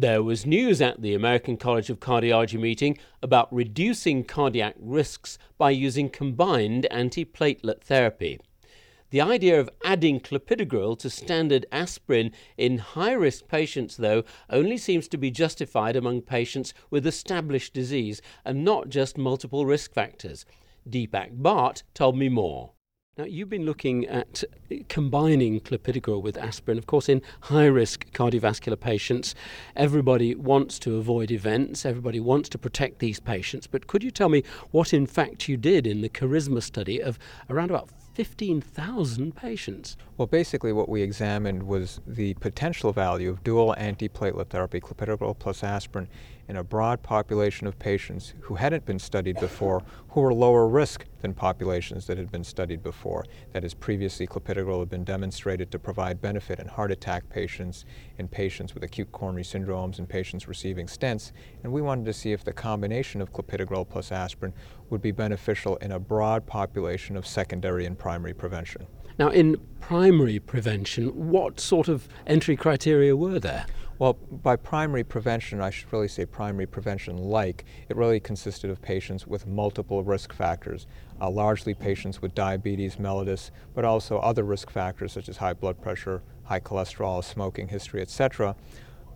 There was news at the American College of Cardiology meeting about reducing cardiac risks by using combined antiplatelet therapy. The idea of adding clopidogrel to standard aspirin in high risk patients, though, only seems to be justified among patients with established disease and not just multiple risk factors. Deepak Bhatt told me more. Now, you've been looking at combining clopidogrel with aspirin. Of course, in high risk cardiovascular patients, everybody wants to avoid events, everybody wants to protect these patients. But could you tell me what, in fact, you did in the charisma study of around about 15,000 patients? Well, basically, what we examined was the potential value of dual antiplatelet therapy, clopidogrel plus aspirin, in a broad population of patients who hadn't been studied before, who were lower risk than populations that had been studied before. That is, previously clopidogrel had been demonstrated to provide benefit in heart attack patients, in patients with acute coronary syndromes, and patients receiving stents. And we wanted to see if the combination of clopidogrel plus aspirin would be beneficial in a broad population of secondary and primary prevention. Now, in primary prevention, what sort of entry criteria were there? Well, by primary prevention, I should really say primary prevention like, it really consisted of patients with multiple risk factors, uh, largely patients with diabetes mellitus, but also other risk factors such as high blood pressure, high cholesterol, smoking history, etc.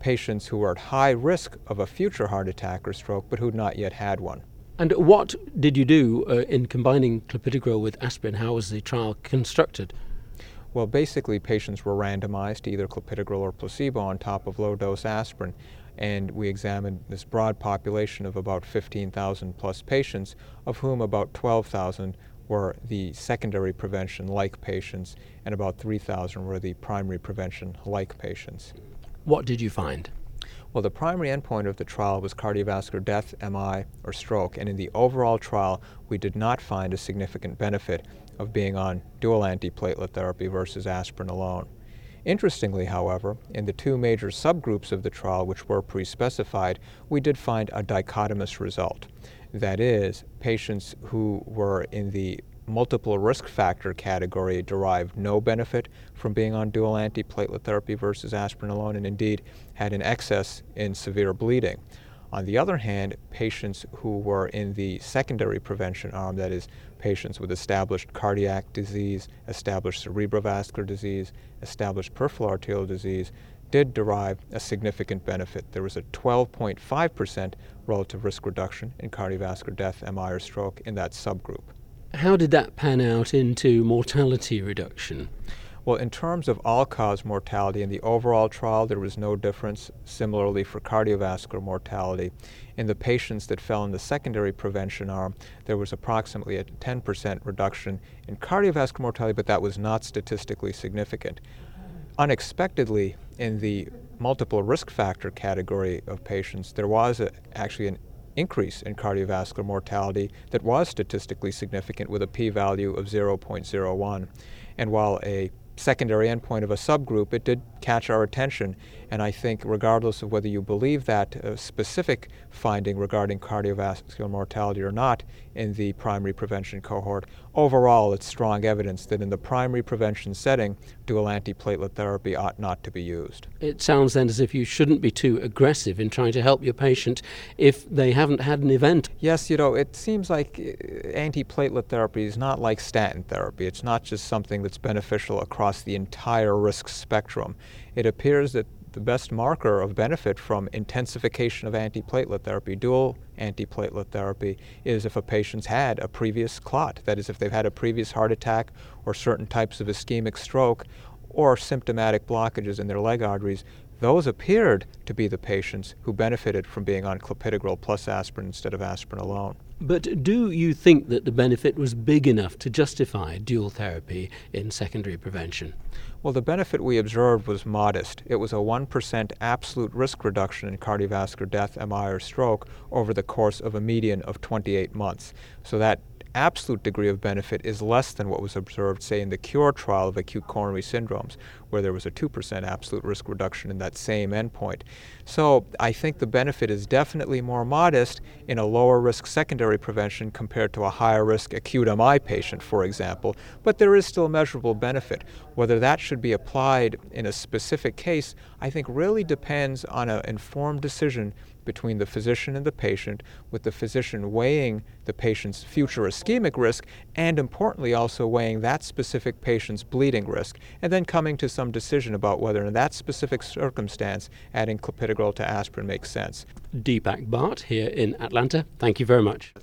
Patients who were at high risk of a future heart attack or stroke, but who'd not yet had one. And what did you do uh, in combining clopidogrel with aspirin? How was the trial constructed? Well, basically, patients were randomized to either clopidogrel or placebo on top of low dose aspirin. And we examined this broad population of about 15,000 plus patients, of whom about 12,000 were the secondary prevention like patients, and about 3,000 were the primary prevention like patients. What did you find? Well, the primary endpoint of the trial was cardiovascular death, MI, or stroke, and in the overall trial, we did not find a significant benefit of being on dual antiplatelet therapy versus aspirin alone. Interestingly, however, in the two major subgroups of the trial, which were pre specified, we did find a dichotomous result. That is, patients who were in the multiple risk factor category derived no benefit from being on dual antiplatelet therapy versus aspirin alone, and indeed had an excess in severe bleeding. On the other hand, patients who were in the secondary prevention arm, that is, patients with established cardiac disease, established cerebrovascular disease, established peripheral arterial disease, did derive a significant benefit. There was a 12.5% relative risk reduction in cardiovascular death, MI, or stroke in that subgroup. How did that pan out into mortality reduction? Well, in terms of all cause mortality in the overall trial, there was no difference. Similarly, for cardiovascular mortality, in the patients that fell in the secondary prevention arm, there was approximately a 10% reduction in cardiovascular mortality, but that was not statistically significant. Unexpectedly, in the multiple risk factor category of patients, there was a, actually an increase in cardiovascular mortality that was statistically significant with a p value of 0.01. And while a secondary endpoint of a subgroup, it did catch our attention. And I think, regardless of whether you believe that uh, specific finding regarding cardiovascular mortality or not in the primary prevention cohort, overall it's strong evidence that in the primary prevention setting, dual antiplatelet therapy ought not to be used. It sounds then as if you shouldn't be too aggressive in trying to help your patient if they haven't had an event. Yes, you know, it seems like uh, antiplatelet therapy is not like statin therapy. It's not just something that's beneficial across the entire risk spectrum it appears that the best marker of benefit from intensification of antiplatelet therapy, dual antiplatelet therapy, is if a patient's had a previous clot. That is, if they've had a previous heart attack or certain types of ischemic stroke or symptomatic blockages in their leg arteries. Those appeared to be the patients who benefited from being on clopidogrel plus aspirin instead of aspirin alone. But do you think that the benefit was big enough to justify dual therapy in secondary prevention? Well, the benefit we observed was modest. It was a 1% absolute risk reduction in cardiovascular death, MI, or stroke over the course of a median of 28 months. So that absolute degree of benefit is less than what was observed, say, in the CURE trial of acute coronary syndromes, where there was a 2% absolute risk reduction in that same endpoint. So I think the benefit is definitely more modest in a lower risk secondary prevention compared to a higher risk acute MI patient, for example, but there is still measurable benefit. Whether that should be applied in a specific case, I think really depends on an informed decision between the physician and the patient, with the physician weighing the patient's future ischemic risk and, importantly, also weighing that specific patient's bleeding risk, and then coming to some decision about whether, in that specific circumstance, adding clopidogrel to aspirin makes sense. Deepak Bhatt here in Atlanta. Thank you very much.